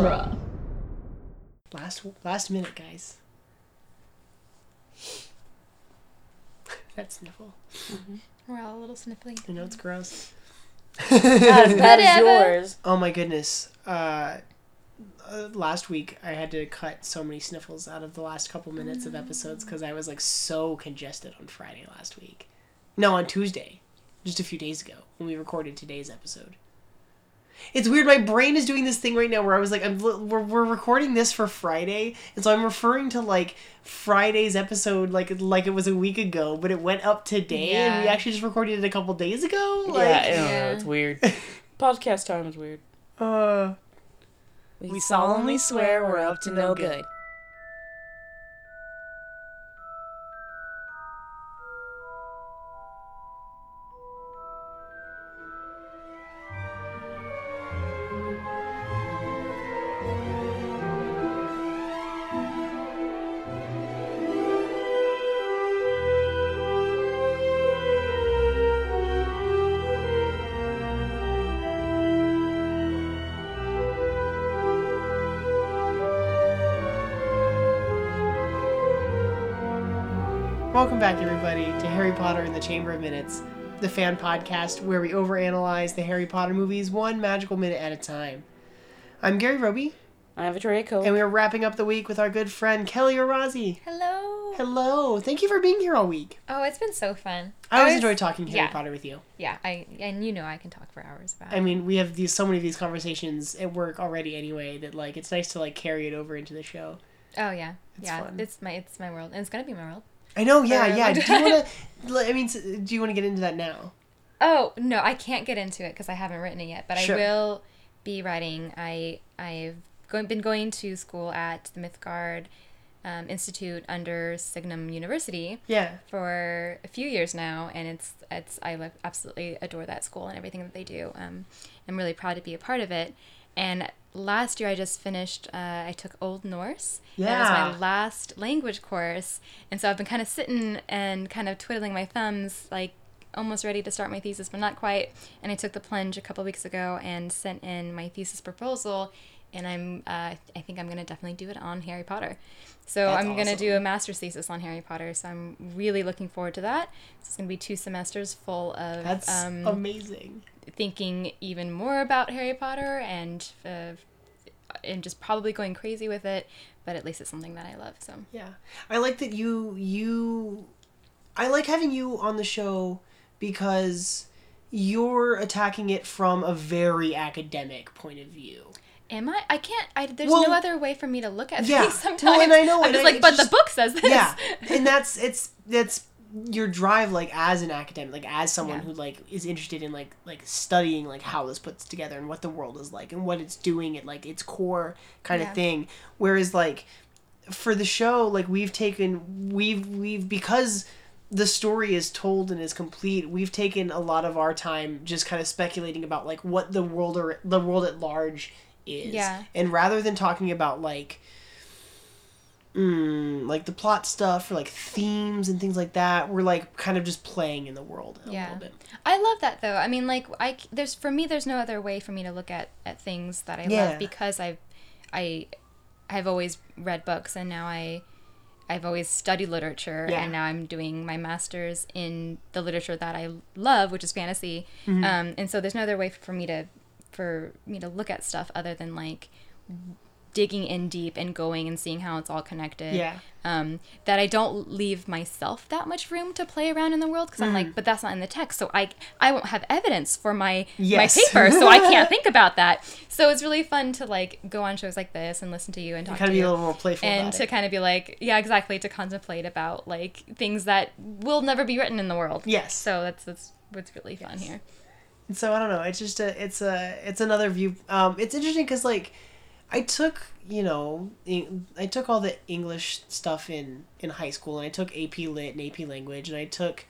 genre. Last last minute, guys. that sniffle. We're all a little sniffly. I know it's gross. Not as bad as yours. Oh my goodness. Uh, uh, last week I had to cut so many sniffles out of the last couple minutes of episodes because I was like so congested on Friday last week. No, on Tuesday, just a few days ago when we recorded today's episode. It's weird. My brain is doing this thing right now where I was like, I'm, we're, we're recording this for Friday, and so I'm referring to like Friday's episode like like it was a week ago, but it went up today, and we actually just recorded it a couple days ago. Like, yeah, I don't know. Yeah. It's weird. Podcast time is weird. uh, We solemnly swear we're up to no good. Welcome back, everybody, to Harry Potter and the Chamber of Minutes, the fan podcast where we overanalyze the Harry Potter movies one magical minute at a time. I'm Gary Roby, I'm Victoria Cole. and we are wrapping up the week with our good friend Kelly Orazi. Hello. Hello, thank you for being here all week. Oh, it's been so fun. I always enjoy talking Harry yeah. Potter with you. Yeah, I and you know I can talk for hours about. I mean, we have these so many of these conversations at work already anyway that like it's nice to like carry it over into the show. Oh yeah, It's yeah. fun. It's my it's my world, and it's gonna be my world. I know, yeah, For yeah. Do you want to? I mean, do you want to get into that now? Oh no, I can't get into it because I haven't written it yet. But Sure. I will be writing. I I've going, been going to school at the Mythgard um, Institute under Signum University Yeah. for a few years now, and it's it's I absolutely adore that school and everything that they do. Um, I'm really proud to be a part of it. And last year I just finished. Uh, I took Old Norse. Yeah. That was my last language course, and so I've been kind of sitting and kind of twiddling my thumbs, like almost ready to start my thesis, but not quite. And I took the plunge a couple weeks ago and sent in my thesis proposal. And I'm, uh, I think I'm gonna definitely do it on Harry Potter. So That's I'm gonna do a master's thesis on Harry Potter. So I'm really looking forward to that. It's gonna be two semesters full of That's um, amazing. Thinking even more about Harry Potter and uh, and just probably going crazy with it. But at least it's something that I love. So Yeah. I like that you you I like having you on the show because you're attacking it from a very academic point of view. am I? I can't. I, there's Well, no other way for me to look at yeah. things. Sometimes Well, and I know, I'm just I- like, but just- the book says this. Yeah. and that's it's that's your drive like as an academic, like as someone Yeah. who like is interested in like like studying like how this puts together and what the world is like and what it's doing at like its core kind Yeah. of thing. Whereas like for the show, like we've taken we've we've because the story is told and is complete, we've taken a lot of our time just kind of speculating about like what the world or the world at large is. Yeah. And rather than talking about like mm, like the plot stuff or like themes and things like that, we're like kind of just playing in the world a Yeah. little bit. I love that though. I mean, like i there's for me there's no other way for me to look at at things that I Yeah. love because I've I I've always read books and now I I've always studied literature Yeah. and now I'm doing my masters in the literature that I love, which is fantasy. Mm-hmm. Um, and so there's no other way for me to for me to look at stuff other than like digging in deep and going and seeing how it's all connected Yeah. um, that I don't leave myself that much room to play around in the world because I'm Mm. like, but that's not in the text, so I I won't have evidence for my Yes. my paper, so I can't think about that. So it's really fun to like go on shows like this and listen to you and talk Kind to of be a little more playful and to it. kind of be like, yeah, exactly, to contemplate about like things that will never be written in the world. Yes. So that's that's what's really fun Yes. here. So I don't know. It's just a it's a it's another view. Um, it's interesting because like I took you know I took all the English stuff in in high school and I took AP Lit and AP Language and I took.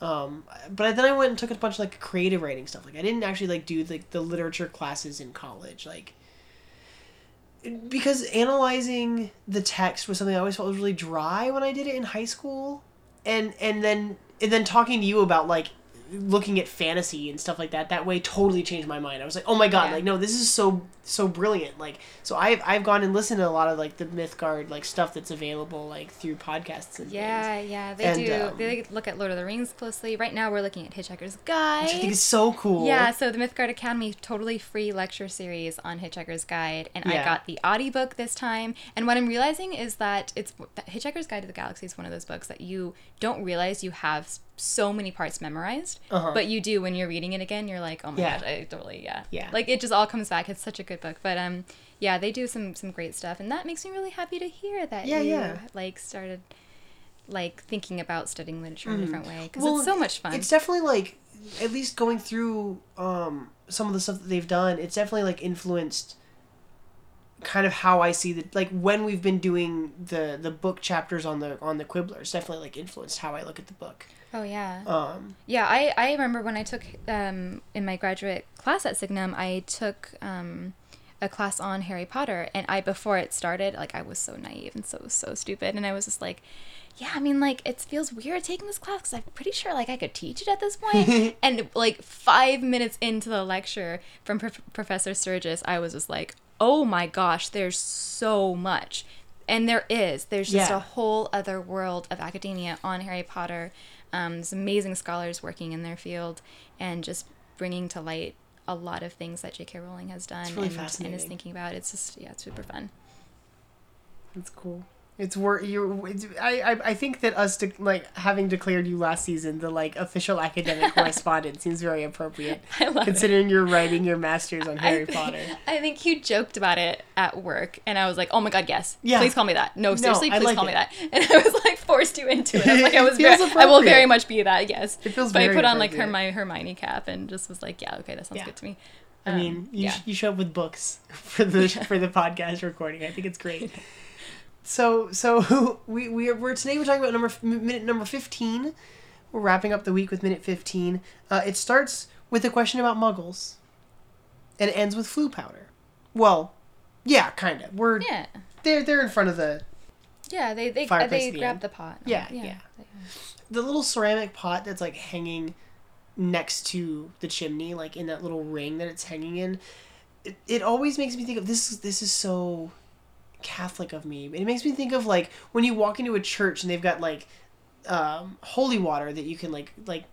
Um, but then I went and took a bunch of like creative writing stuff. Like I didn't actually like do like the literature classes in college. Like because analyzing the text was something I always felt was really dry when I did it in high school, and and then and then talking to you about like looking at fantasy and stuff like that that way totally changed my mind. I was like, "Oh my god, Yeah. like no, this is so so brilliant." Like so I've I've gone and listened to a lot of like the Mythgard like stuff that's available like through podcasts and things. Yeah, yeah, they And, do. um, they look at Lord of the Rings closely. Right now, we're looking at Hitchhiker's Guide. Which I think is so cool. Yeah, so the Mythgard Academy totally free lecture series on Hitchhiker's Guide, and Yeah. I got the audiobook this time. And what I'm realizing is that it's that Hitchhiker's Guide to the Galaxy is one of those books that you don't realize you have so many parts memorized, Uh-huh. but you do when you're reading it again. You're like, oh my Yeah. gosh, I totally yeah, Yeah. Like it just all comes back. It's such a good book, but um, yeah, they do some some great stuff, and that makes me really happy to hear that Yeah, you yeah. like started like thinking about studying literature in a different way because Well, it's so much fun. It's definitely like at least going through um some of the stuff that they've done, it's definitely like influenced kind of how I see the like when we've been doing the the book chapters on the on the Quibbler, it's definitely like influenced how I look at the book. Oh yeah. Um Yeah, I, I remember when I took um, in my graduate class at Signum, I took um, a class on Harry Potter, and I before it started, like I was so naive and so so stupid, and I was just like, yeah, I mean, like it feels weird taking this class because I'm pretty sure like I could teach it at this point. and like five minutes into the lecture from Prof- Professor Sturgis, I was just like, oh my gosh, there's so much. And there is. There's just Yeah. a whole other world of academia on Harry Potter. Um, there's amazing scholars working in their field and just bringing to light a lot of things that J.K. Rowling has done really and, and is thinking about. It's just yeah, it's super fun. it's cool. It's worth You. I, I. I think that us de- like having declared you last season the like official academic correspondent seems very appropriate, I love it. considering you're writing your masters on Harry I Potter. I think you joked about it at work, and I was like, "Oh my god, yes! Yeah. Please call me that. No, seriously, I please like call it. me that." And I was like forced you into it. I was like, "I was very, I will very much be that." Yes. It feels But I put on like her my Hermione cap and just was like, "Yeah, okay, that sounds Yeah. good to me." I Um, mean, you, yeah. sh- you show up with books for the for the podcast recording. I think it's great. So so we we are, we're today we're talking about number minute number fifteen. We're wrapping up the week with minute fifteen. Uh, it starts with a question about Muggles, and it ends with Floo powder. Well, yeah, kind of. We're yeah, they're they're in front of the yeah. They they Fireplace they the grab end. the pot. Yeah, yeah. the little ceramic pot that's like hanging next to the chimney, like in that little ring that it's hanging in. It, it always makes me think of this. is This is so Catholic of me. It makes me think of like when you walk into a church and they've got like um, holy water that you can like like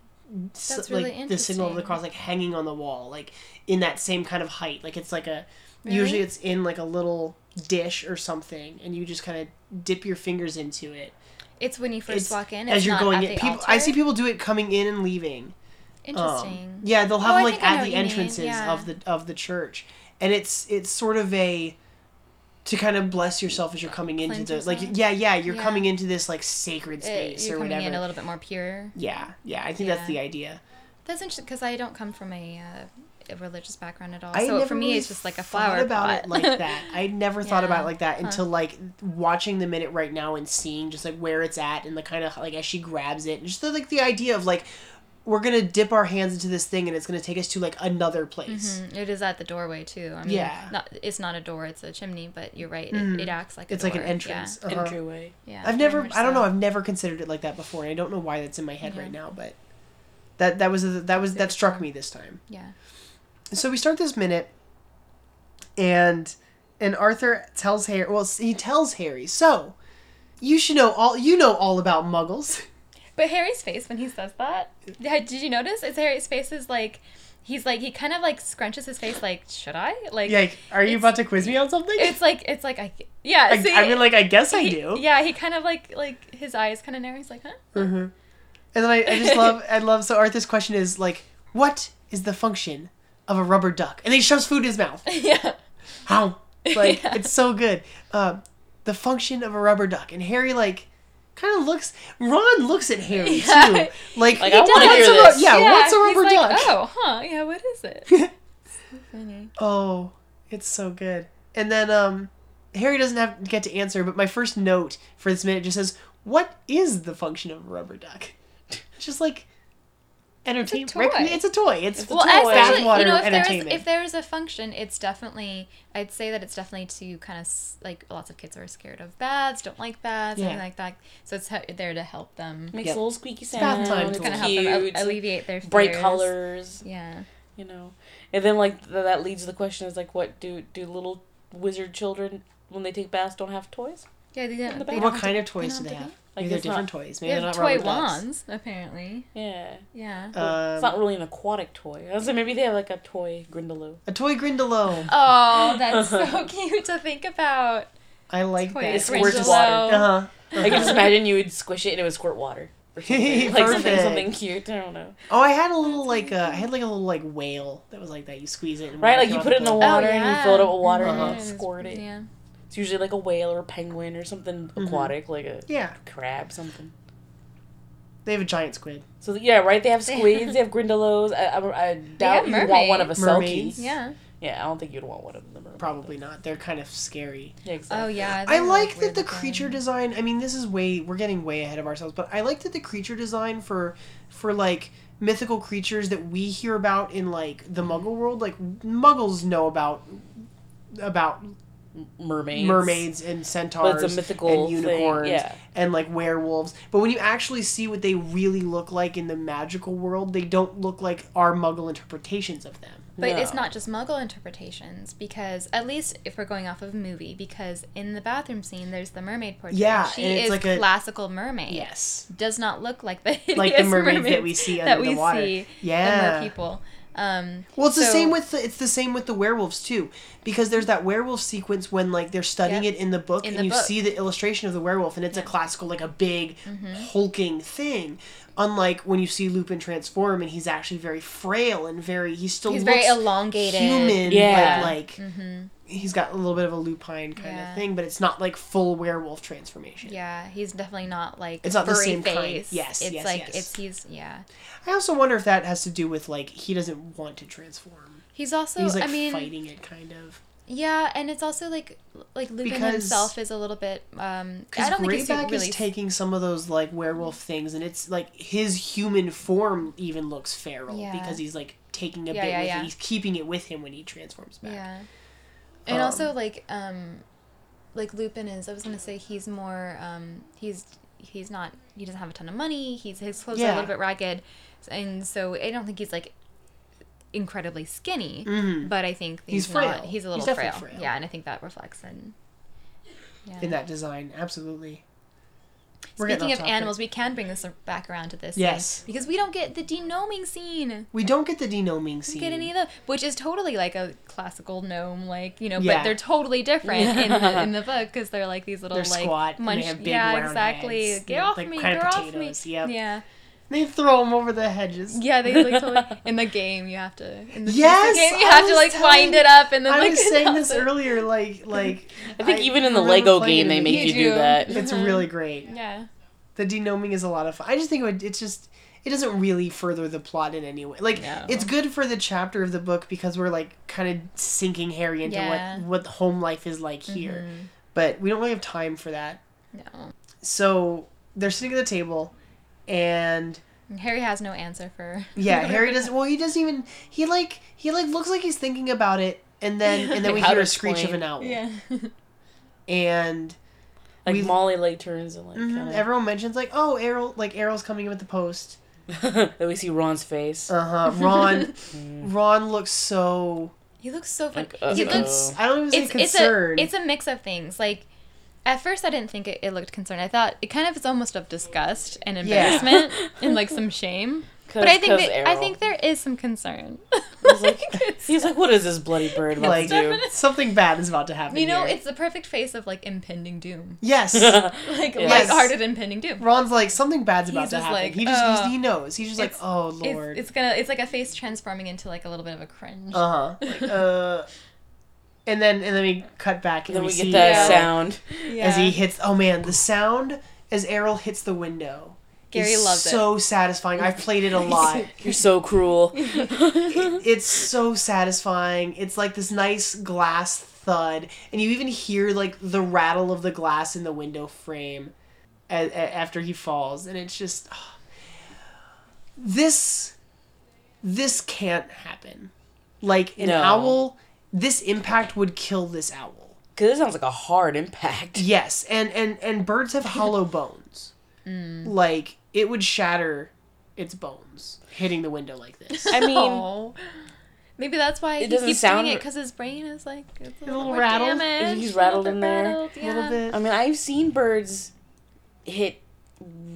s- That's really like the signal of the cross like hanging on the wall like in that same kind of height like it's like a Really? usually it's in like a little dish or something and you just kind of dip your fingers into it It's when you first It's- walk in. as you're going in. People, I see people do it coming in and leaving. Um, Interesting. yeah, they'll have Oh, them like think I know at the entrances yeah. of the of the church, and it's it's sort of a to kind of bless yourself as you're coming into Cleanse the like yourself? yeah yeah you're Yeah. coming into this like sacred space you're or coming whatever. in a little bit more pure. yeah, yeah, I think that's Yeah. the idea. That's interesting because I don't come from a, uh, a religious background at all. I so never for me, really it's just like a thought flower about pot. it like that. I never thought about it Yeah. like that until like watching the minute right now and seeing just like where it's at and the kind of like as she grabs it and just the, like the idea of like we're gonna dip our hands into this thing and it's gonna take us to like another place. Mhm. It is at the doorway too. I mean, Yeah. Not, it's not a door; it's a chimney. But you're right. It, Mhm. it acts like a It's like an door. entrance. Uh-huh. Entryway. Yeah. yeah I've never, I don't know, I've never considered it like that before and I don't know why that's in my head Yeah. right now but that that was a, that was that struck me this time. Yeah. So we start this minute and and Arthur tells Harry well he tells Harry so you should know all you know all about muggles. But Harry's face when he says that, yeah, did you notice? It's Harry's face is like, he's like he kind of like scrunches his face like, should I? Like, Yeah, like, are you about to quiz me on something? it's like it's like I yeah. I, see, I mean like I guess I do. Yeah, he kind of like like his eyes kind of narrow. He's like, huh? hmm And then I, I just love I love so Arthur's question is like what is the function of a rubber duck? And he shoves food in his mouth. yeah. How? Like Yeah. it's so good. Um, the function of a rubber duck, and Harry like kind of looks. Ron looks at Harry Yeah. too. Like, Like, I wanna what's hear a ru- this. yeah, what's a he's rubber like, duck? Oh, huh? Yeah, what is it? so funny. Oh, it's so good. And then um, Harry doesn't have to get to answer, but my first note for this minute just says, "What is the function of a rubber duck?" It's just like entertainment. toy. Rec- It's a toy. It's well, toy. especially bathwater you know if there's if there's a function, it's definitely I'd say that it's definitely to kind of like lots of kids are scared of baths, don't like baths, Yeah. anything like that. So it's there to help them, Makes Yep. a little squeaky sound. bath sound. time It's to kind of help them alleviate their bright colors. Yeah. You know, and then like th- that leads to the question: is like, what do do little wizard children when they take baths don't have toys? Yeah, they don't. the they don't what kind to- of toys don't do they have have? To Like, Maybe they're it's not- different toys. Maybe They they're have not toy rubber ducks. apparently. Yeah, Yeah. it's Um, not really an aquatic toy. I was like, maybe they have like a toy Grindylow. a toy Grindylow. Oh, that's so cute to think about. I like Toy that. It squirts water. Uh huh. I can just imagine you would squish it and it would squirt water. Something. like something, Perfect. something cute. I don't know. Oh, I had a little like uh, I had like a little like whale that was like that. You squeeze it. And Right, like you put it in the bowl. water and you fill it up with water Uh-huh. and you squirt it. Yeah. It's usually like a whale or a penguin or something mm-hmm. aquatic, like a Yeah, crab, something. they have a giant squid. So yeah, right. They have squids. They have grindylows. I, I, I doubt have you want one of a selkie. mermaids. Yeah. Yeah, I don't think you'd want one of them. Probably not. They're kind of scary. Yeah, exactly. Oh yeah. I like that the looking. creature design. I mean, this is way we're getting way ahead of ourselves, but I like that the creature design for for like mythical creatures that we hear about in like the mm-hmm. Muggle world. Like Muggles know about about mermaids. mermaids and centaurs But it's a mythical and unicorns thing. Yeah. and like werewolves. But when you actually see what they really look like in the magical world, they don't look like our Muggle interpretations of them. But it's not just Muggle interpretations because at least if we're going off of movie, because in the bathroom scene there's the mermaid portrait. Yeah, she and it's is like a- classical mermaid. Yes. Does not look like the hideous Like the mermaids that we see that under the we water. see Yeah. in mer people. Um, Well, it's the same with the, it's the same with the werewolves too, because there's that werewolf sequence when like they're studying Yep. it in the book, In and the you book. see the illustration of the werewolf, and it's a classical like a big Mm-hmm. hulking thing. Unlike when you see Lupin transform, and he's actually very frail and very he still He's looks very elongated. human, Yeah. but like hmm he's got a little bit of a lupine kind Yeah. of thing, but it's not like full werewolf transformation. Yeah, he's definitely not like It's not the same kind. face. Yes, it's yes, like yes. it's he's yeah. I also wonder if that has to do with like he doesn't want to transform. He's also he's like I mean fighting it kind of. yeah, and it's also like like Lupin Because- himself is a little bit um I don't think he's Greyback really is taking some of those like werewolf things, and it's like his human form even looks feral Yeah. because he's like taking a Yeah, bit with yeah. it. He's keeping it with him when he transforms back. Yeah. And Um, also like um like Lupin is I was gonna say he's more um he's he's not he doesn't have a ton of money, he's his clothes are a little bit ragged and so I don't think he's like incredibly skinny. Mhm. But I think He's he's, not frail. he's a little definitely frail. frail. Yeah, and I think that reflects in yeah. In that design, absolutely. We're Speaking of animals, we can bring this back around to this. Yes. because we don't get the denoming scene. we don't get the denoming scene. get any of which is totally like a classical gnome, like you know, Yeah. but they're totally different in the in the book because they're like these little They're like squat munch- yeah, exactly. heads. Get Yeah, off like me, get off me. yep. Yeah, They throw them over the hedges. yeah. They like totally in the game. You have to in the Yes, game you I have to was like telling- wind it up and then I like was saying this it. earlier, like like. I think even in the Lego game, they in make you You do do. that. It's Mhm. really great. Yeah, The denoming is a lot of fun. I just think it would, it's just it doesn't really further the plot in any way. Like No. it's good for the chapter of the book because we're like kind of sinking Harry into Yeah. what what home life is like here. But we don't really have time for that. no. So they're sitting at the table and Harry has no answer for. yeah, Harry doesn't well he doesn't even he like he like looks like he's thinking about it and then and then we Like how hear to a screech of explain. an owl. Yeah. And Like We- Molly like turns and like mhm, kinda, everyone mentions like, oh Errol like Errol's coming in with the post. then we see Ron's face. Uh huh. Ron Ron looks so He looks so fun. Like, he uh-oh. looks I don't even say it's it's a concerned. it's a mix of things. Like at first, I didn't think it, it looked concerned. I thought it kind of is almost of disgust and Yeah. embarrassment and like some shame. But I think that, I think there is some concern. He's like, he's like, what is this bloody bird about like to do? something bad is about to happen. you know, here. it's the perfect face of like impending doom, yes. like Yes. lighthearted impending doom. Ron's like something bad's about He's to just happen. like, he just uh, he knows. He's just like, oh lord. it's gonna it's like a face transforming into like a little bit of a cringe. uh huh. uh, and then and then we cut back and then we, we see get that Yeah. sound. yeah. as he hits. Oh man, the sound as Errol hits the window. Gary is loves it. so satisfying. I've played it a lot. You're so cruel. It- it's so satisfying. It's like this nice glass thud, and you even hear like the rattle of the glass in the window frame a- a- after he falls, and it's just ah. this this can't happen. Like an No. owl, this impact would kill this owl. Because it sounds like a hard impact. Yes, and and and birds have hollow bones. Mm. Like it would shatter its bones hitting the window like this. I mean, Oh. Maybe that's why It he keeps sound- doing it because his brain is like it's a little more rattled. damaged, He's rattled in bit there. rattled, A little yeah. bit. I mean, I've seen birds hit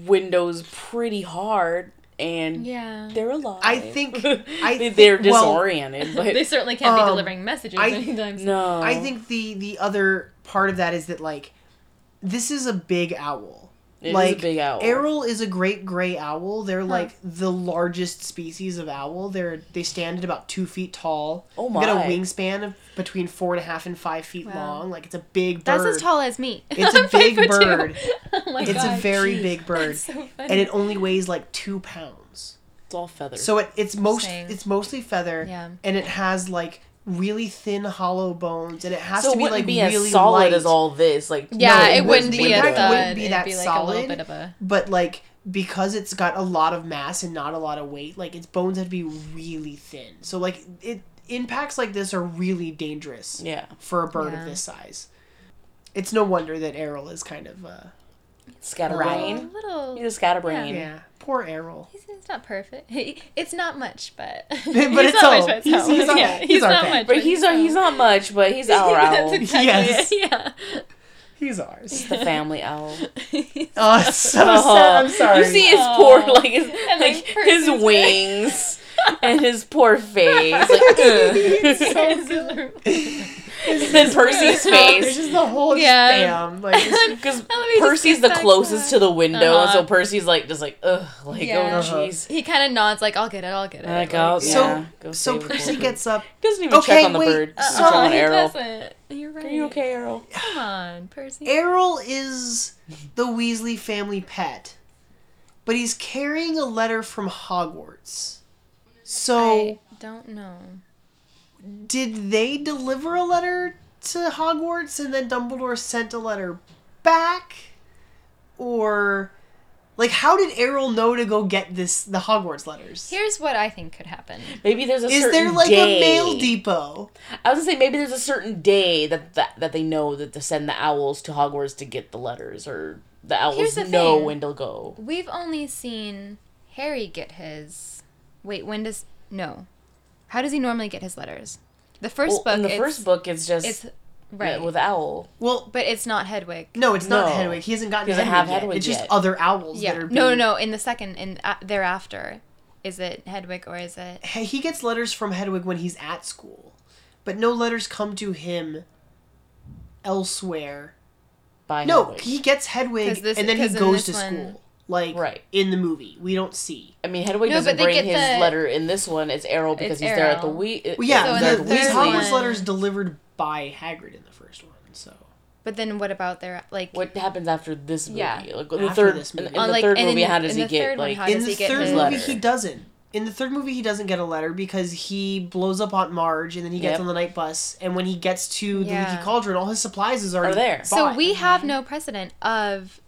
windows pretty hard, and Yeah. they're alive. I think- I They- they're think- well, disoriented, but they certainly can't be Um, delivering messages I- anytime soon. no. I think the the other part of that is that like this is a big owl. It is a like big owl. Errol is a great gray owl. They're like the largest species of owl. They're they stand at about two feet tall. Oh They've got a wingspan of between four and a half and five feet Wow. long. Like it's a big bird. That's as tall as me. It's a I'm five big bird. Oh my It's God. a very jeez. big bird, That's so funny. and it only weighs like two pounds. it's all feathers. So it, it's most Interesting. it's mostly feather, Yeah. and it has like really thin hollow bones, and it has so to be like be really as solid light. as all this. Like yeah, No, it, it wouldn't wouldn't be be- a thud. wouldn't be It'd that be like a little solid. bit of a but like because it's got a lot of mass and not a lot of weight, like its bones have to be really thin. So like it impacts like this are really dangerous Yeah, for a bird Yeah. of this size. It's no wonder that Errol is kind of uh scatterbrain. a little. He's a scatterbrain. yeah, poor Errol. He's, he's not perfect. He, it's not much, but but it's not all- much, but he's- not he's much. yeah, he's he's our not pet. much, But he's a, he's not much, but he's our owl. exactly Yes. it, Yeah. He's ours. the family owl. Oh, so Oh, sad. I'm sorry. You see his Aw. poor oh. like his, And, like like, his wings and his poor face. Like, ugh. And then Percy's face. It's face. just the whole Yeah. spam. Like, Because Let Percy's the back to closest to the window, so Uh-huh. Percy's like just like ugh, like Yeah. oh jeez. He kind of nods like, "I'll get it, I'll get it." Like, I'll- yeah. so Yeah, go so save the poor Percy bird. gets up. Doesn't even Okay, check on the wait, bird. uh, so- check oh, on he Errol. doesn't. You're right. Are you okay, Errol? Come on, Percy. Errol is the Weasley family pet, but he's carrying a letter from Hogwarts. So I don't know. Did they deliver a letter to Hogwarts and then Dumbledore sent a letter back? Or like how did Errol know to go get this the Hogwarts letters? Here's what I think could happen. Maybe there's a Is certain there like day. a mail depot? I was gonna say maybe there's a certain day that, that that they know that to send the owls to Hogwarts to get the letters, or the owls Here's the know thing. when to go. We've only seen Harry get his. Wait, when does no? How does he normally get his letters? The first Well, book. in the it's, first book, it's just it's right, with owl. Well, but it's not Hedwig. no, it's not No. Hedwig. He hasn't gotten He doesn't Hedwig have yet. Hedwig It's just yet. other owls Yeah, that are no, no, being- no. In the second, in uh, thereafter, is it Hedwig or is it? He he gets letters from Hedwig when he's at school, but no letters come to him elsewhere. By No, Hedwig. he gets Hedwig, this- and then he goes this to one- school. Like Right. in the movie, we don't see. I mean, Hedwig No, doesn't bring his the- letter in this one. It's Errol because It's he's there at the we. Well, yeah, So in the, the these third Hogwarts one- letters delivered by Hagrid in the first one. So But then what about their like? What happens after this movie? Yeah. Like in the After third, this movie. in On, the like- third and in movie, how does he get like? in the third movie, letter? he doesn't. In the third movie, he doesn't get a letter because he blows up Aunt Marge, and then he gets Yep. on the night bus. And when he gets to the Yeah. Leaky Cauldron, all his supplies is already there. so we have no precedent of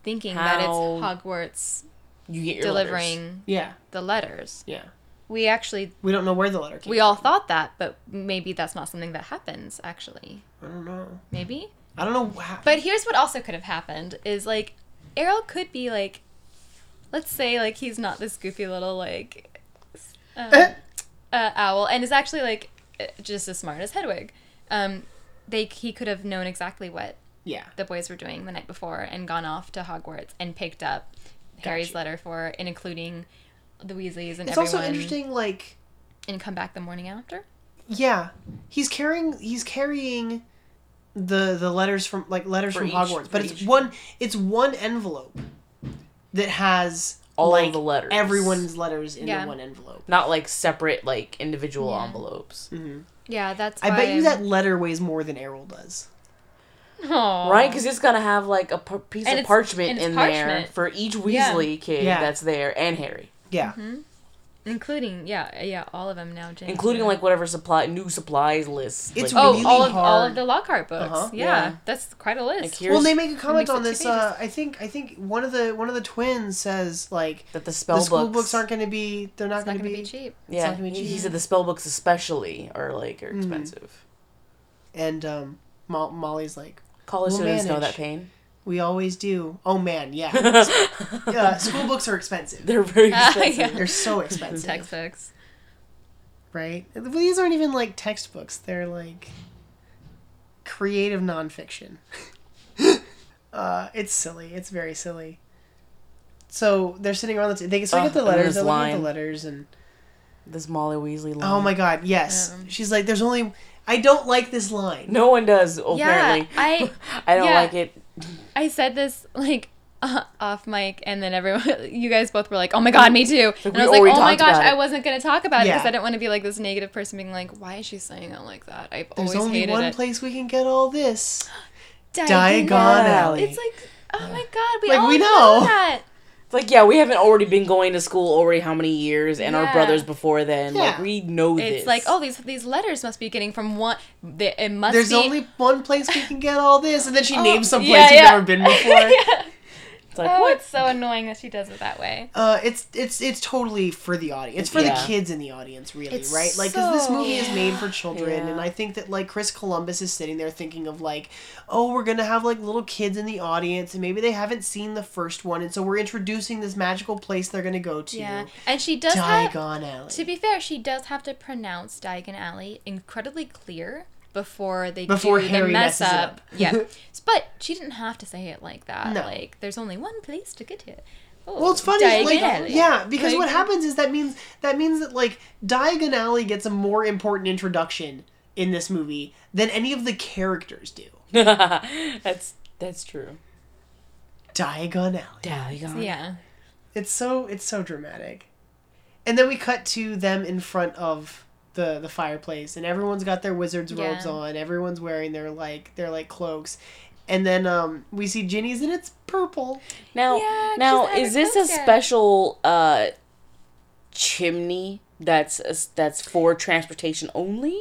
s- thinking that it's Hogwarts you get your delivering yeah, the letters. yeah. We actually We don't know where the letter came. we all thought that, but maybe that's not something that happens. Actually, I don't know. maybe. I don't know. How, But here's what also could have happened: is like Errol could be like, let's say like he's not this goofy little like um, uh, owl, and is actually like uh, just as smart as Hedwig. Um, they he could have known exactly what yeah, the boys were doing the night before and gone off to Hogwarts and picked up Harry's letter for and including the Weasleys and it's everyone also interesting. Like, and come back the morning after. yeah, he's carrying he's carrying the the letters from like letters For from each- Hogwarts, but for it's each- one it's one envelope that has All like of the letters. everyone's letters in Yeah. one envelope. Not like separate, like individual Yeah. envelopes. Mm-hmm. Yeah, that's. I bet you I'm- that letter weighs more than Errol does. Aw. Right? Because it's gonna have like a piece And of parchment and it's in there for each Yeah. Weasley kid Yeah. that's there and Harry. Yeah. Mm-hmm. including yeah, yeah, all of them now. James including like whatever supply new supplies lists. It's like, oh, really all of all of the Lockhart books. Uh-huh. Yeah, Yeah. that's quite a list. Like well, they make a comment on this. Uh. I think I think one of the one of the twins says like that the spell the school books, books aren't going to be. They're not it's going to going to be. be cheap. Yeah, not gonna be he, he said the spell books especially are like are Mm. expensive. And um, Mo- Molly's like, College We'll students know that pain. we always do. Oh man, yeah. uh, school books are expensive. They're very expensive. yeah. They're so expensive, Textbooks. right? These aren't even like textbooks. They're like creative nonfiction. uh, it's silly. It's very silly. So they're sitting around the. T- they so they Ugh, get the letters. They're looking at the letters and. This Molly Weasley line. Oh my god, yes. Um, She's like, there's only. I don't like this line. No one does apparently. Yeah, I I don't yeah. like it. I said this like uh, off mic, and then everyone, you guys both were like, "Oh my god, me too!" and I was like, "Oh my gosh. I wasn't gonna talk about it because I didn't want to be like this negative person being like, why is she saying it like that?" I've There's always only hated one it. place we can get all this. Diagon Diagon Alley. Alley. It's like, oh my god, we Like, all we know. know. that. It's like yeah, we haven't already been going to school already how many years, and our brothers before then. Like Yeah. we know this. It's like, oh, these these letters must be getting from one. The, it must There's be. only one place we can get all this, and then she Oh, names some place yeah, you've yeah. never been before. Yeah. it's like oh, what? it's so annoying that she does it that way. Uh, it's it's it's totally for the audience. It's for the kids in the audience, really, It's right? Like, because this so- movie is made for children, Yeah. and I think that like Chris Columbus is sitting there thinking of like, oh, we're gonna have like little kids in the audience, and maybe they haven't seen the first one, and so we're introducing this magical place they're gonna go to. Yeah, and she does have. Diagon Alley. To be fair, she does have to pronounce Diagon Alley incredibly clear before they Before do Harry the mess up. up. yeah, but she didn't have to say it like that. No. Like, there's only one place to get it. Oh, Well, it's funny, Diagon like, Alley. yeah, because what happens is that means that means that like Diagon Alley gets a more important introduction in this movie than any of the characters do. that's that's true. Diagon Alley. Yeah, you got Yeah. It's so it's so dramatic. And then we cut to them in front of the the fireplace and everyone's got their wizard's Yeah. robes on. Everyone's wearing their like their like cloaks. And then um we see Ginny's and it's purple. Now, Yeah, now is this a yet. special uh chimney that's that's for transportation only,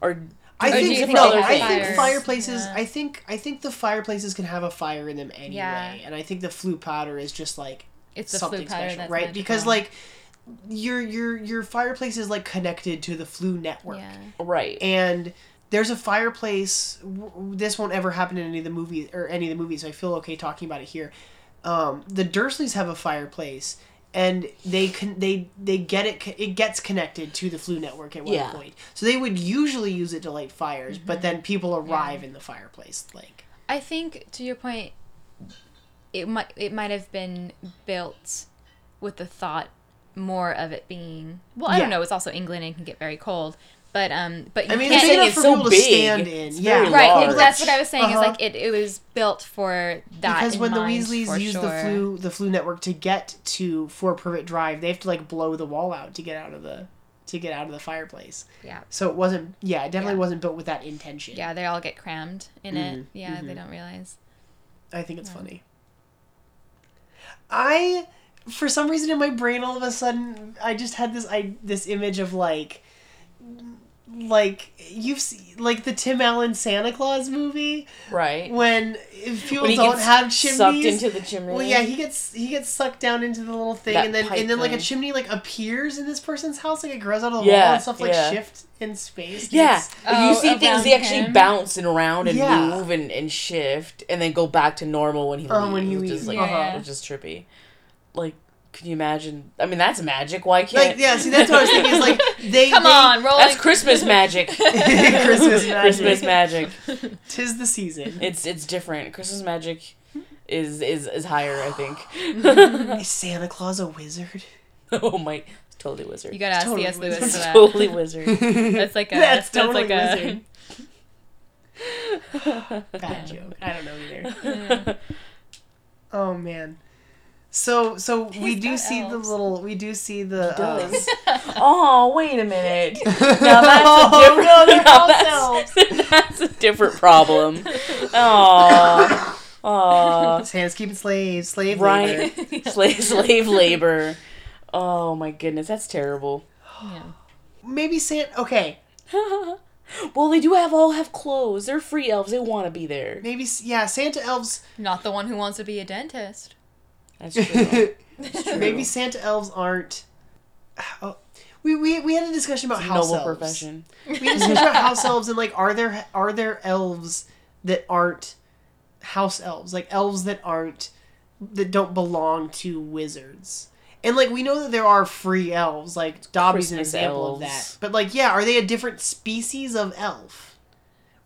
or I Or think no, I think fireplaces Yeah. I think I think the fireplaces can have a fire in them anyway. Yeah. And I think the Floo powder is just like It's the something powder special, that's right? magical. Because like your your your fireplace is like connected to the Floo network. Yeah. right? and there's a fireplace. w- w- This won't ever happen in any of the movies or any of the movies, so I feel okay talking about it here. Um, the Dursleys have a fireplace, and they can they they get it. It gets connected to the Floo network at one Yeah. point. So they would usually use it to light fires, but then people arrive Yeah. in the fireplace. Like I think to your point, it might it might have been built with the thought more of it being well. I Yeah. don't know. It's also England and it can get very cold, but um, but you I mean, can't- it's big enough it's for so big. to stand in. It's yeah, very right. large. That's what I was saying. Is Uh-huh. like it, it was built for that because in when the Weasleys for use the Floo the Floo network to get to Four Privet Drive, they have to like blow the wall out to get out of the to get out of the fireplace. Yeah. So it wasn't. Yeah, it definitely Yeah. wasn't built with that intention. Yeah, they all get crammed in it. Mhm, Yeah, they mhm. don't realize. I think it's funny. I, for some reason, in my brain, all of a sudden, I just had this I this image of like, like you've seen like the Tim Allen Santa Claus movie right. when if people When he don't gets have chimneys. sucked into the chimney. well, yeah, he gets he gets sucked down into the little thing, That and then and then like a chimney like appears in this person's house, like it grows out of the wall and stuff like yeah. shift in space. Yeah, Oh, you see things around they actually him? bounce and around and Yeah. move and, and shift and then go back to normal when he Oh, leaves. when he which leaves, is like uh-huh, yeah. which is trippy. Like, can you imagine? I mean, that's magic. Why can't? Like yeah, see that's what I was thinking. Is like they Come they, on, roll that's Christmas magic. Christmas magic. Christmas magic. Tis the season. It's it's different. Christmas magic is is is higher. I think. Is Santa Claus a wizard? oh my, totally wizard. You gotta ask Totally C.S. Lewis wizard. for that. totally wizard. That's like a. That's That's, totally like a. wizard. Bad joke. I don't know either. Oh man. So so we do got see the little we do see the uh, oh, wait a minute. Now that's Oh, a different. no, they're now house that's, that's a different problem. Oh, oh, Santa's keeping slaves, slave right. labor. slave slave labor. Oh my goodness, that's terrible. Yeah. Maybe Santa. Okay, well, they do have all have clothes. They're free elves. They want to be there. maybe yeah. Santa elves. Not the one who wants to be a dentist. That's true. maybe Santa elves aren't. Oh, we, we we had a discussion about house Noble elves. profession. We had a discussion about house elves and like are there are there elves that aren't house elves like elves that aren't that don't belong to wizards. And like we know that there are free elves, like Dobby's an Christmas example of that. But like, yeah, are they a different species of elf?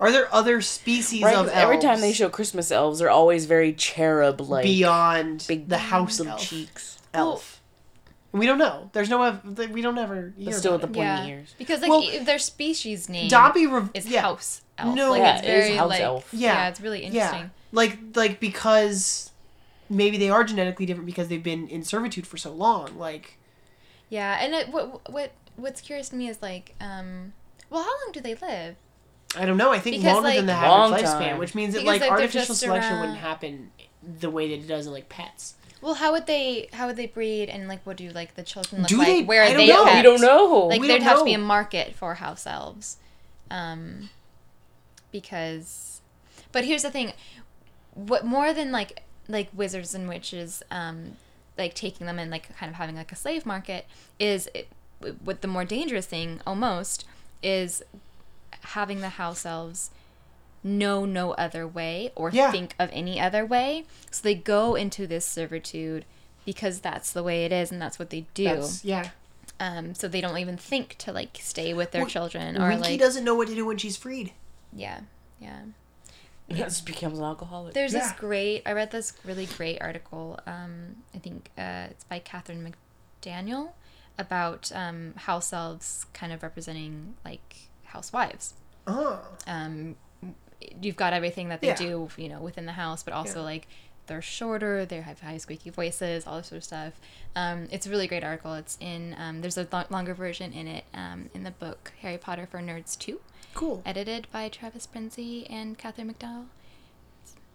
Are there other species Right, of 'cause elves? every time they show Christmas elves, they're always very cherub like. beyond big the house some elf. cheeks. elf. we don't know. There's no. We don't ever. Hear But still about with the it. pointy Yeah. ears. Because like Well, their species name Dobby re- is yeah. house elf. No. like, Yeah, it's it is very house like elf. Yeah. yeah. it's really interesting. Yeah, like like because maybe they are genetically different because they've been in servitude for so long. Like Yeah, and it, what what what's curious to me is like, um, well, how long do they live? I don't know. I think Because, longer than the like- Long average lifespan, time. which means that Because, like like, they're artificial just selection around- wouldn't happen the way that it does in like pets. Well, how would they how would they breed and like what do like the children look Do like? they- Where I are don't they know. kept? We don't know. Like We there'd don't have to be a know. market for house elves, um, because. But here's the thing, what more than like like wizards and witches, um, like taking them and like kind of having like a slave market is it, what the more dangerous thing almost is having the house elves know no other way or Yeah. think of any other way. So they go into this servitude because that's the way it is and that's what they do. That's, yeah. Um, so they don't even think to like stay with their Well, children or Winky like doesn't know what to do when she's freed. yeah, yeah. just becomes an alcoholic. There's this great. I read this really great article. Um, I think uh, it's by Kathryn McDaniel about um, house elves kind of representing like housewives. Oh. um, you've got everything that they Yeah. do, you know, within the house, but also Yeah. like they're shorter, they have high squeaky voices, all this sort of stuff. Um, it's a really great article. It's in um, there's a lo- longer version in it um, in the book Harry Potter for Nerds Two, Cool. edited by Travis Prinzi and Kathryn McDaniel.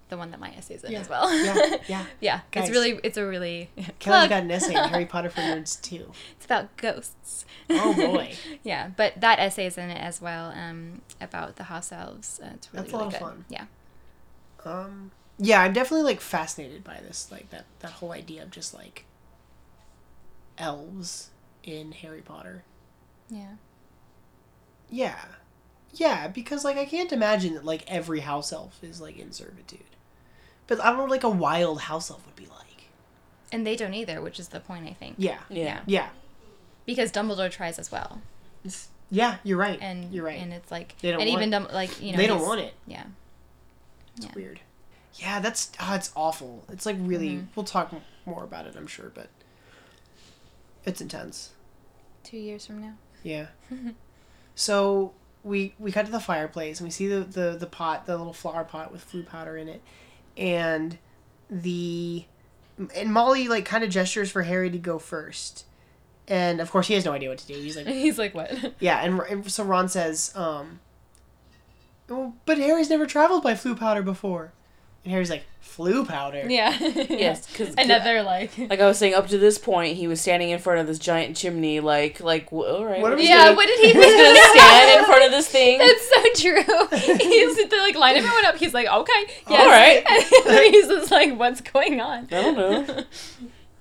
The one that my essay's in Yeah. as well. Yeah, yeah. yeah. Nice. It's really it's a really Kelly's plug. got an essay in Harry Potter for Nerds Two. It's about ghosts. Oh, boy. yeah, but that essay is in it as well um, about the house elves. Uh, it's really, That's a really lot of fun. Yeah. Um, yeah, I'm definitely like fascinated by this, like that that whole idea of just like elves in Harry Potter. Yeah. Yeah, yeah, because like I can't imagine that like every house elf is like in servitude, but I don't know what, like a wild house elf would be like. And they don't either, which is the point, I think. Yeah, yeah. yeah, Because Dumbledore tries as well, yeah. You're right. and you're right. And it's like, They don't and even want- like you know, they don't want it. Yeah. It's Yeah. weird. Yeah, that's oh, it's awful. It's like really. Mm-hmm. We'll talk more about it, I'm sure, but it's intense. Two years from now. Yeah. so we we cut to the fireplace and we see the, the the pot, the little flower pot with Floo powder in it, and the and Molly like kind of gestures for Harry to go first, and of course he has no idea what to do. He's like, He's like, what? yeah, and, and so Ron says, um, "Oh, but Harry's never traveled by Floo powder before, and Harry's like, Floo powder. yeah. Yes, because Another like. like I was saying, up to this point, he was standing in front of this giant chimney, like like w- all right, What are we're Yeah. gonna- What did he we're just gonna stand in front of this thing. That's so true. He's to like line everyone up. He's like, okay, yes. All right. And he's just like, what's going on? I don't know.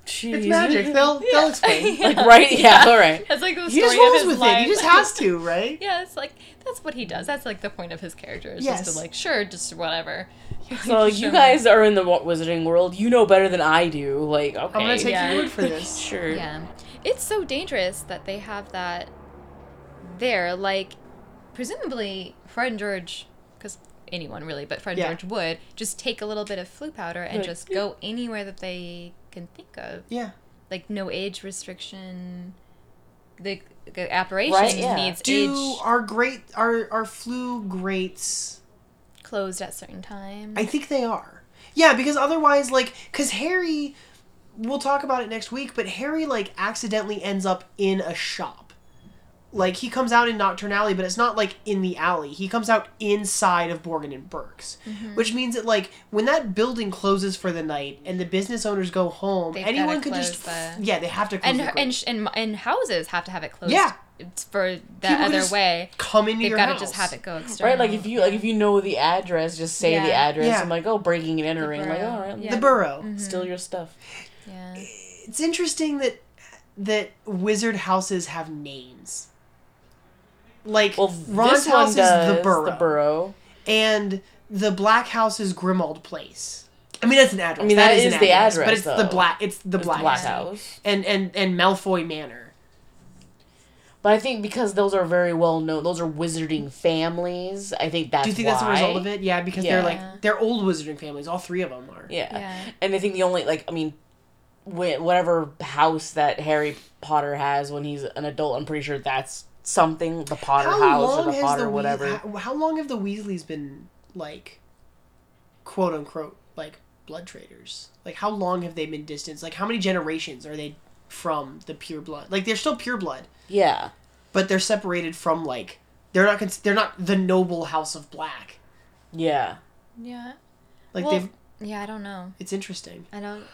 Jeez. It's magic. They'll they'll explain. Like right? Yeah. All right. That's like the He story just of rolls his with life. it. He just has to, right? Yeah, it's like that's what he does. That's like the point of his character. Is Yes. just to like, sure, just whatever. So Just you show guys are in the wizarding world. You know better than I do. Like okay. I'm gonna take Yeah. your word for this. Sure. Yeah. It's so dangerous that they have that there. Like, presumably, Fred and George, because anyone really, but Fred and Yeah. George would just take a little bit of Floo powder and Like, just go anywhere that they can think of. Yeah. Like, no age restriction. The, the operation Right, yeah. needs Do age our great our our flu greats? closed at certain times. I think they are. Yeah, because otherwise, like, because Harry, we'll talk about it next week. But Harry like accidentally ends up in a shop like he comes out in Knockturn Alley, but it's not like in the alley. He comes out inside of Borgin and Burke's, Mm-hmm. which means that like when that building closes for the night and the business owners go home, They've anyone gotta could just the- yeah, they have to close and the and, sh- and and houses have to have it closed. Yeah. it's for the People other just way. come into They've your got to house. just have it go external. Right, like if you like if you know the address, just say the address. Yeah. I'm like, oh, breaking and entering. Like, all right, Yeah. the Burrow. steal your stuff. Yeah. It's interesting that that wizard houses have names. Like Well, Ron's this house does is the Burrow, The Burrow. and the black house is Grimmauld Place. I mean, that's an address. I mean, that is is an the address, but address, it's the black. It's the It's black, the Black house. House. and and and Malfoy Manor. But I think because those are very well known, those are wizarding families. I think that's. Do you think that's a result of it? Yeah, because they're like they're old wizarding families. All three of them are. Yeah. Yeah. and I think the only like I mean, whatever house that Harry Potter has when he's an adult, I'm pretty sure that's something the Potter How house or long the has Potter the whatever. Weas- how, how long have the Weasleys been like, quote unquote, like blood traitors? Like how long have they been distanced? Like how many generations are they from the pure blood? Like they're still pure blood, yeah, but they're separated from like they're not cons- they're not the noble house of black. yeah. Yeah. Like Well- they've Yeah. I don't know. it's interesting. I don't.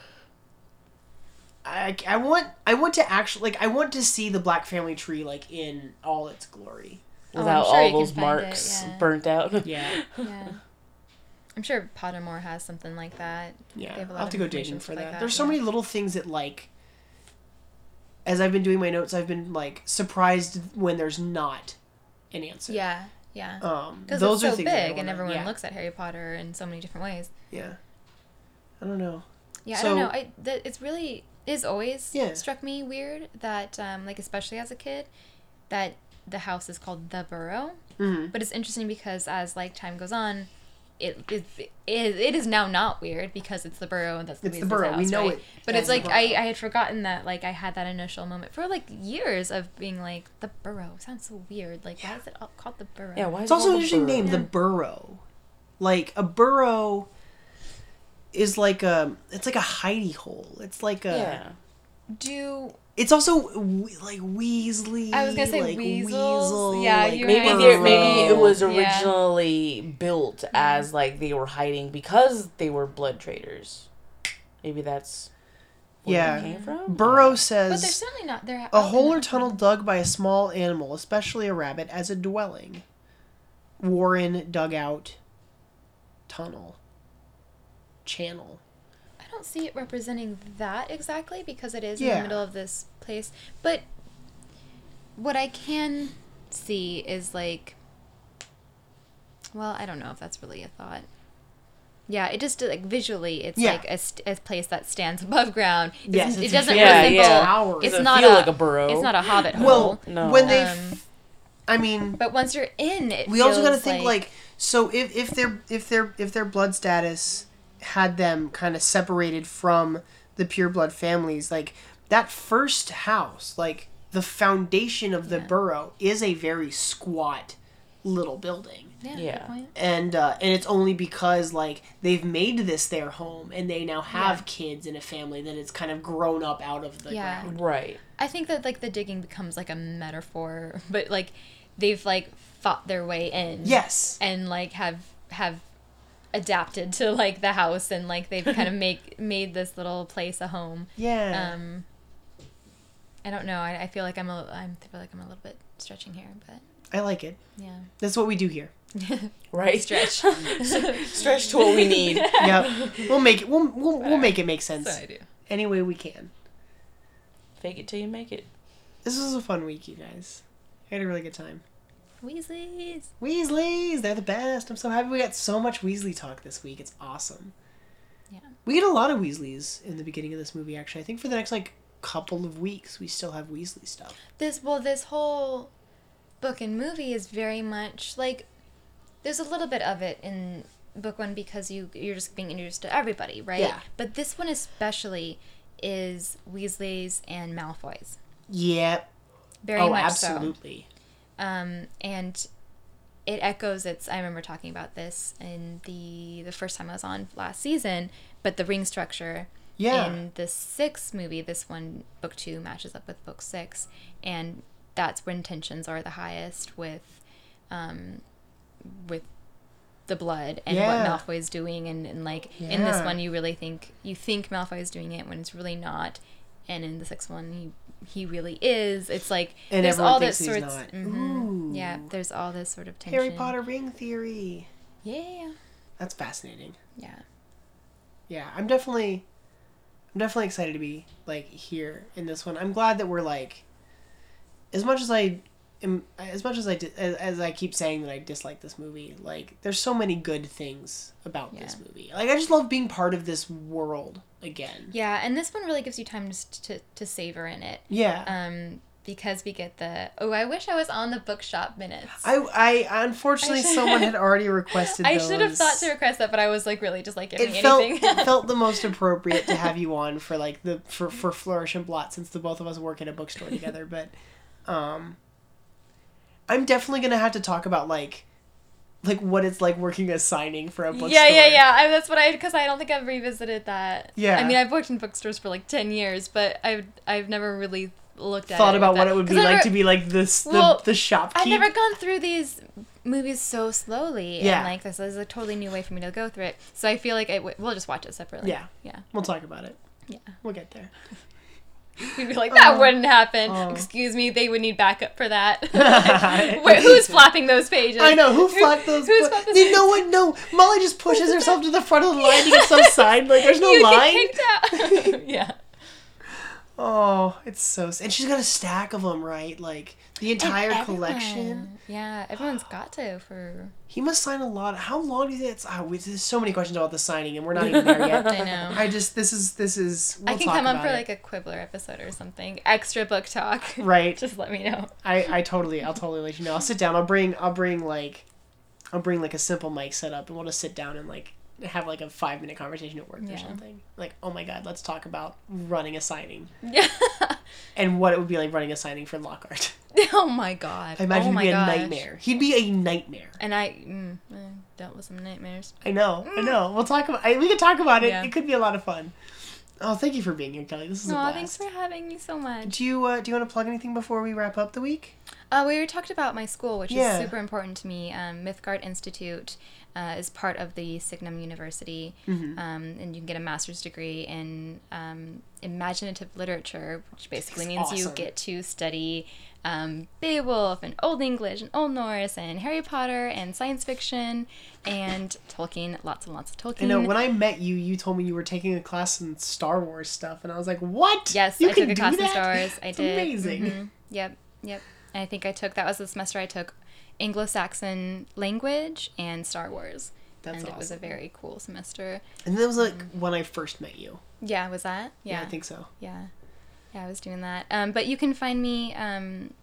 I, I want I want to actually like I want to see the black family tree like in all its glory. Oh, Without sure all those find it, marks yeah. burnt out. Yeah, Yeah. I'm sure Pottermore has something like that. yeah. They have a I'll lot have to go digging information for like that. that, There's so yeah. many little things that like. As I've been doing my notes, I've been like surprised when there's not an answer. Yeah. Yeah. Um, Because those it's are so things big, and everyone yeah, looks at Harry Potter in so many different ways. Yeah. I don't know. Yeah, I don't know. I that it's really is always Yeah. struck me weird that um like especially as a kid that the house is called the Burrow, hmm but it's interesting because as like time goes on, it it, it, it is now not weird because it's the Burrow and that's the It's the Weasley's Burrow. We know right? it But it's like I, I had forgotten that like I had that initial moment for like years of being like the Burrow sounds so weird. Like why is it called the Burrow? yeah, why is It's it also an called interesting Burrow? name, the burrow. Like a burrow is like a it's like a hidey hole. It's like a Yeah. Do It's also like Weasley. I was gonna say like weasels. Weasel, Yeah, like Maybe right. there, maybe it burrow. was Yeah. originally built mm-hmm. as like they were hiding because they were blood traitors. Maybe that's where Yeah. it came from. Burrow says but they're certainly not. They're a hole or tunnel dug by a small animal, especially a rabbit, as a dwelling. Warren dugout tunnel channel. I don't see it representing that exactly because it is in the middle of this place. But what I can see is like, well, I don't know if that's really a thought. Yeah, it just like visually, it's Yeah. like a, st- a place that stands above ground. It's- Yes, it doesn't Yeah, resemble. yeah. Tower. It's Doesn't feel a, like a burrow. It's not a hobbit hole. Well, No. when they, Um, f- I mean, but once you're in, it we also got to feels think like so if if their if their if their blood status had them kind of separated from the pure blood families like that first house like the foundation of the Yeah. burrow is a very squat little building yeah, Yeah. point. and uh, and it's only because like they've made this their home and they now have Yeah. kids in a family that it's kind of grown up out of the Yeah. ground right. I think that like the digging becomes like a metaphor, but like they've like fought their way in. yes And like have have adapted to like the house and like they've kind of make made this little place a home. yeah Um I don't know. I, I feel like I'm a I feel like I'm a little bit stretching here, but i like it yeah. that's what we do here Right. Stretch. Stretch to what we need. yep we'll make it we'll, we'll, we'll make it make sense I do. any way we can Fake it till you make it. This was a fun week, you guys. I had a really good time. Weasleys. Weasleys, they're the best. I'm so happy we got so much Weasley talk this week. It's awesome. Yeah. We get a lot of Weasleys in the beginning of this movie, actually. I think for the next, like, couple of weeks, we still have Weasley stuff. This well, this whole book and movie is very much like there's a little bit of it in book one because you you're just being introduced to everybody, right? Yeah. But this one especially is Weasley's and Malfoy's. Yeah. Very oh, much absolutely. so. Um, and it echoes its. I remember talking about this in the the first time I was on last season, but the ring structure Yeah. in the sixth movie, this one, book two, matches up with book six. And that's when tensions are the highest with um with the blood and Yeah. what is doing and, and like in this one you really think you think Malfoy is doing it when it's really not and in the sixth one he he really is it's like And there's all this sorts not. mhm. yeah there's all this sort of tension Harry Potter ring theory. yeah That's fascinating. yeah Yeah, I'm definitely I'm definitely excited to be like here in this one. I'm glad that we're like as much as I am as much as I di- as, as I keep saying that I dislike this movie, like there's so many good things about this movie. Like I just love being part of this world again. yeah and this one really gives you time to to, to savor in it Yeah. um because we get the oh I wish I was on the bookshop minutes I I unfortunately I someone had already requested I should have thought to request that, but I was like really just like giving it felt anything. it felt the most appropriate to have you on for like the for for Flourish and Blot since the both of us work at a bookstore together. But um, I'm definitely gonna have to talk about like like what it's like working a signing for a bookstore. yeah, yeah, yeah. I, that's what I because I don't think I've revisited that. Yeah. I mean, I've worked in bookstores for like ten years, but I've I've never really looked at Thought it about what that- it would be like never- to be like this the Well, the shopkeep. I've never gone through these movies so slowly. Yeah. And like this is a totally new way for me to go through it. So I feel like I w- we'll just watch it separately. Yeah. Yeah. We'll talk about it. Yeah. We'll get there. We'd be like, that Oh. wouldn't happen. Oh. Excuse me, they would need backup for that. Wait, who's flapping those pages? I know who flapped those. Who's flapped those pages? what? No, Molly just pushes herself to the front of the line to get some sign. Like there's no line. Yeah. Oh, it's so. And she's got a stack of them, right? Like the entire collection. Yeah, everyone's got to for. He must sign a lot. How long do you think it's? Oh, we- there's so many questions about the signing, and we're not even there yet. I know. I just this is this is. We'll I can come on for it. like a Quibbler episode or something. Extra book talk. right. Just let me know. I I totally I'll totally let you know. I'll sit down. I'll bring I'll bring like, I'll bring like a simple mic setup, and we'll just sit down and like have like a five minute conversation at work or something. Like, oh my god, let's talk about running a signing Yeah. and what it would be like running a signing for Lockhart. oh my god. I imagine oh my be a nightmare. He'd be a nightmare. And I mm, I dealt with some nightmares. I know, I know. We'll talk about. I, we could talk about it. Mm. Yeah. It could be a lot of fun. Oh, thank you for being here, Kelly. This is a blast. thanks for having me so much. Do you uh, do you want to plug anything before we wrap up the week? Uh, we talked about my school, which Yeah. is super important to me. Um, Mythgard Institute uh, is part of the Signum University, Mm-hmm. um, and you can get a master's degree in um, imaginative literature, which basically That's means you get to study um, Beowulf and Old English and Old Norse and Harry Potter and science fiction and Tolkien, lots and lots of Tolkien. I know when I met you, you told me you were taking a class in Star Wars stuff, and I was like, "What? Yes, you I can took a do class that? in Star Wars. I It's did. Amazing. Mhm. Yep, yep. I think I took that was the semester I took Anglo-Saxon language and Star Wars, That's and it was a very cool semester. And that was like when I first met you. Yeah, was that? Yeah, Yeah, I think so. yeah, yeah. I was doing that. Um, but you can find me. Um,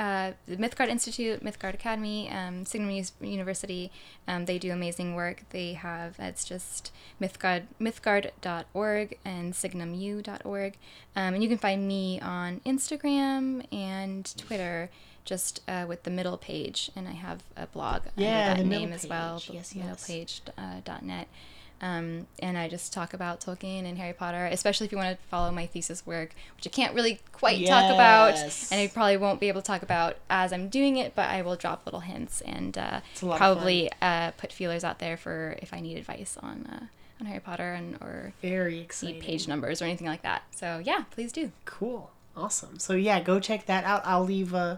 uh, the Mythgard Institute, Mythgard Academy, um, Signum University, um, they do amazing work. They have, it's just mythgard, mythgard.org and signumu.org. Um, and you can find me on Instagram and Twitter just uh, with the middle page. And I have a blog Yeah, under that name as well. Yes, yes. page, uh. Um, and I just talk about Tolkien and Harry Potter, especially if you want to follow my thesis work, which I can't really quite talk about, and I probably won't be able to talk about as I'm doing it, but I will drop little hints and uh, It's a lot of probably uh, put feelers out there for if I need advice on uh, on Harry Potter and or Very exciting. page numbers or anything like that. So yeah, please do. Cool. Awesome. So yeah, go check that out. I'll leave uh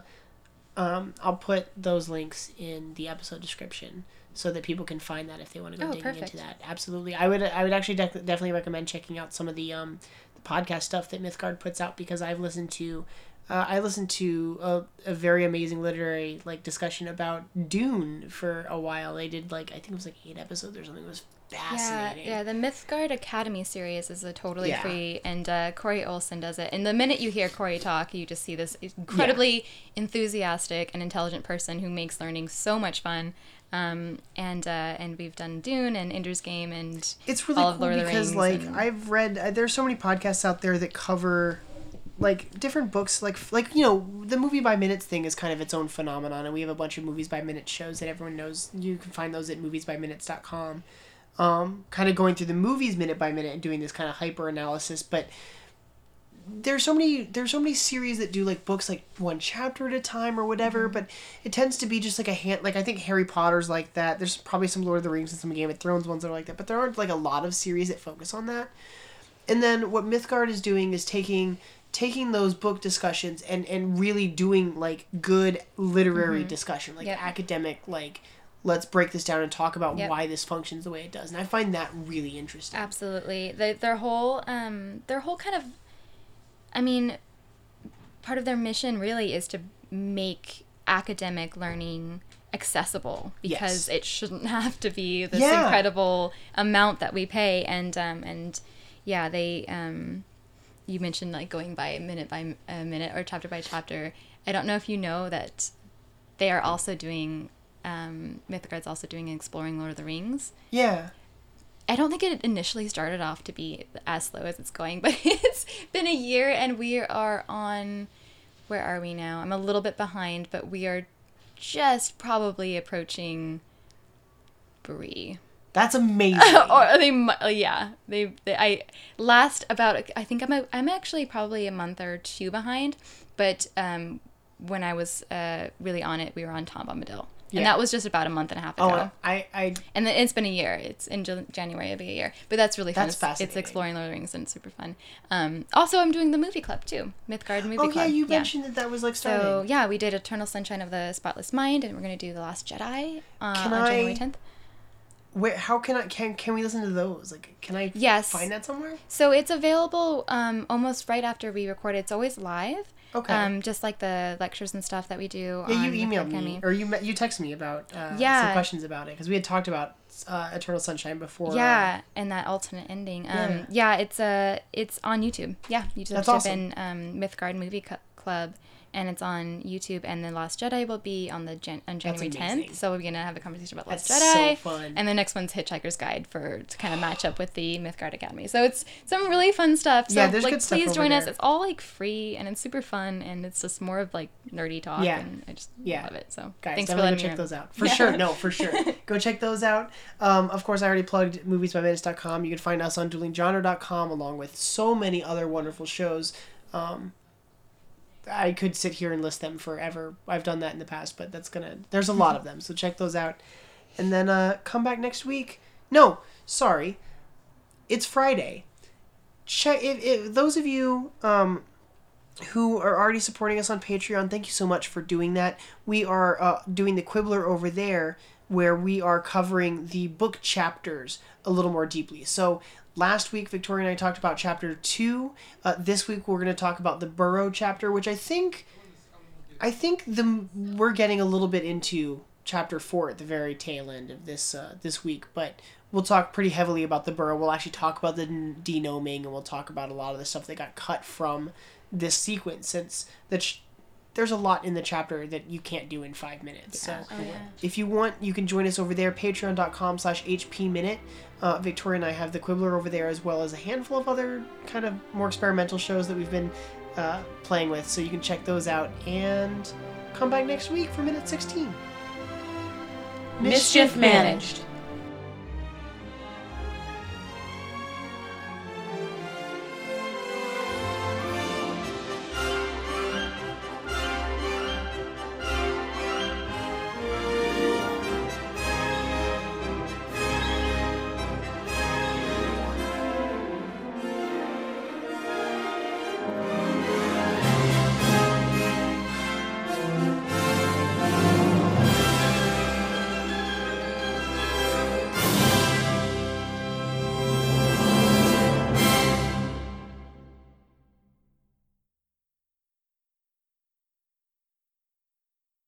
um I'll put those links in the episode description so that people can find that if they want to go Oh, digging perfect. into that. Absolutely. I would I would actually def- definitely recommend checking out some of the um the podcast stuff that Mythgard puts out because I've listened to uh, I listened to a, a very amazing literary like discussion about Dune for a while. They did like I think it was like eight episodes or something. It was Yeah, fascinating. yeah. The Mythgard Academy series is a totally Yeah. free, and uh, Corey Olsen does it. And the minute you hear Corey talk, you just see this incredibly enthusiastic and intelligent person who makes learning so much fun. Um, and uh, and we've done Dune and Ender's Game and it's really all of cool Lord of the because Rings like I've read uh, there's so many podcasts out there that cover like different books like like you know the movie by minutes thing is kind of its own phenomenon and we have a bunch of movies by minutes shows that everyone knows. You can find those at moviesbyminutes.com um kind of going through the movies minute by minute and doing this kind of hyper analysis but there's so many there's so many series that do like books like one chapter at a time or whatever, Mm-hmm. but it tends to be just like a hand like I think Harry Potter's like that. There's probably some Lord of the Rings and some Game of Thrones ones that are like that, but there aren't like a lot of series that focus on that. And then what Mythgard is doing is taking taking those book discussions and and really doing like good literary discussion, like Yep. academic like let's break this down and talk about Yep. why this functions the way it does. And I find that really interesting. Absolutely. They, their whole um their whole kind of I mean part of their mission really is to make academic learning accessible because Yes. it shouldn't have to be this Yeah. incredible amount that we pay and um and yeah, they um you mentioned like going by minute by uh, minute or chapter by chapter. I don't know if you know that they are also doing um Mythgard's also doing exploring Lord of the Rings. Yeah. I don't think it initially started off to be as slow as it's going, but it's been a year and we are on. Where are we now? I'm a little bit behind, but we are just probably approaching Bree. That's amazing. or they, uh, yeah, they, they. I last about. I think I'm. A, I'm actually probably a month or two behind, but um, when I was uh really on it, we were on Tom Bombadil, Yeah. and that was just about a month and a half ago. oh, I, I And then it's been a year. It's in January. It'll be a year. But that's really fun. That's it's, fascinating. It's exploring Lord of the Rings and it's super fun. Um, also, I'm doing the movie club too. Mythgard movie Oh club. Oh yeah, you mentioned that that was like starting. So yeah, we did Eternal Sunshine of the Spotless Mind, and we're gonna do the Last Jedi uh, on January I- 10th. Where? How can I? Can Can we listen to those? Like, can I? Yes. Find that somewhere? So it's available um, almost right after we record. It's always live. Okay. Um, just like the lectures and stuff that we do. yeah, on you emailed me, or you you texted me about uh, some questions about it because we had talked about uh, Eternal Sunshine before. uh, Yeah, and that alternate ending. Um, yeah. it's uh, it's on YouTube. Yeah, you just That's type awesome. in um, Mythgard Movie Club, and it's on YouTube. And then Last Jedi will be on the Jan- on January tenth. So we're gonna have a conversation about Last That's Jedi. so fun. And the next one's Hitchhiker's Guide for to kind of match up with the Mythgard Academy. So it's some really fun stuff. So Yeah, there's like good stuff please join us. It's all like free and it's super fun and it's just more of like nerdy talk. Yeah. and I just Yeah. love it. So Guys, thanks for letting me check those out. For Yeah. sure. No, for sure. go check those out. Um, of course, I already plugged moviesbyminutes.com. You can find us on duelinggenre.com along with so many other wonderful shows. Um, I could sit here and list them forever. I've done that in the past, but that's gonna. There's a lot of them, so check those out, and then uh, come back next week. No, sorry, it's Friday. Check if those of you um, who are already supporting us on Patreon, thank you so much for doing that. We are uh, doing the Quibbler over there, where we are covering the book chapters a little more deeply. So last week, Victoria and I talked about chapter two. Uh, this week, we're going to talk about the Burrow chapter, which I think, I think the we're getting a little bit into chapter four at the very tail end of this uh, this week, but. We'll talk pretty heavily about the burrow. We'll actually talk about the degnoming, and we'll talk about a lot of the stuff that got cut from this sequence since the ch- there's a lot in the chapter that you can't do in five minutes. So Oh, yeah. if you want you can join us over there patreon.com slash hp minute. Uh, victoria and i have the quibbler over there as well as a handful of other kind of more experimental shows that we've been uh, playing with. So you can check those out and come back next week for minute 16 Mischief managed.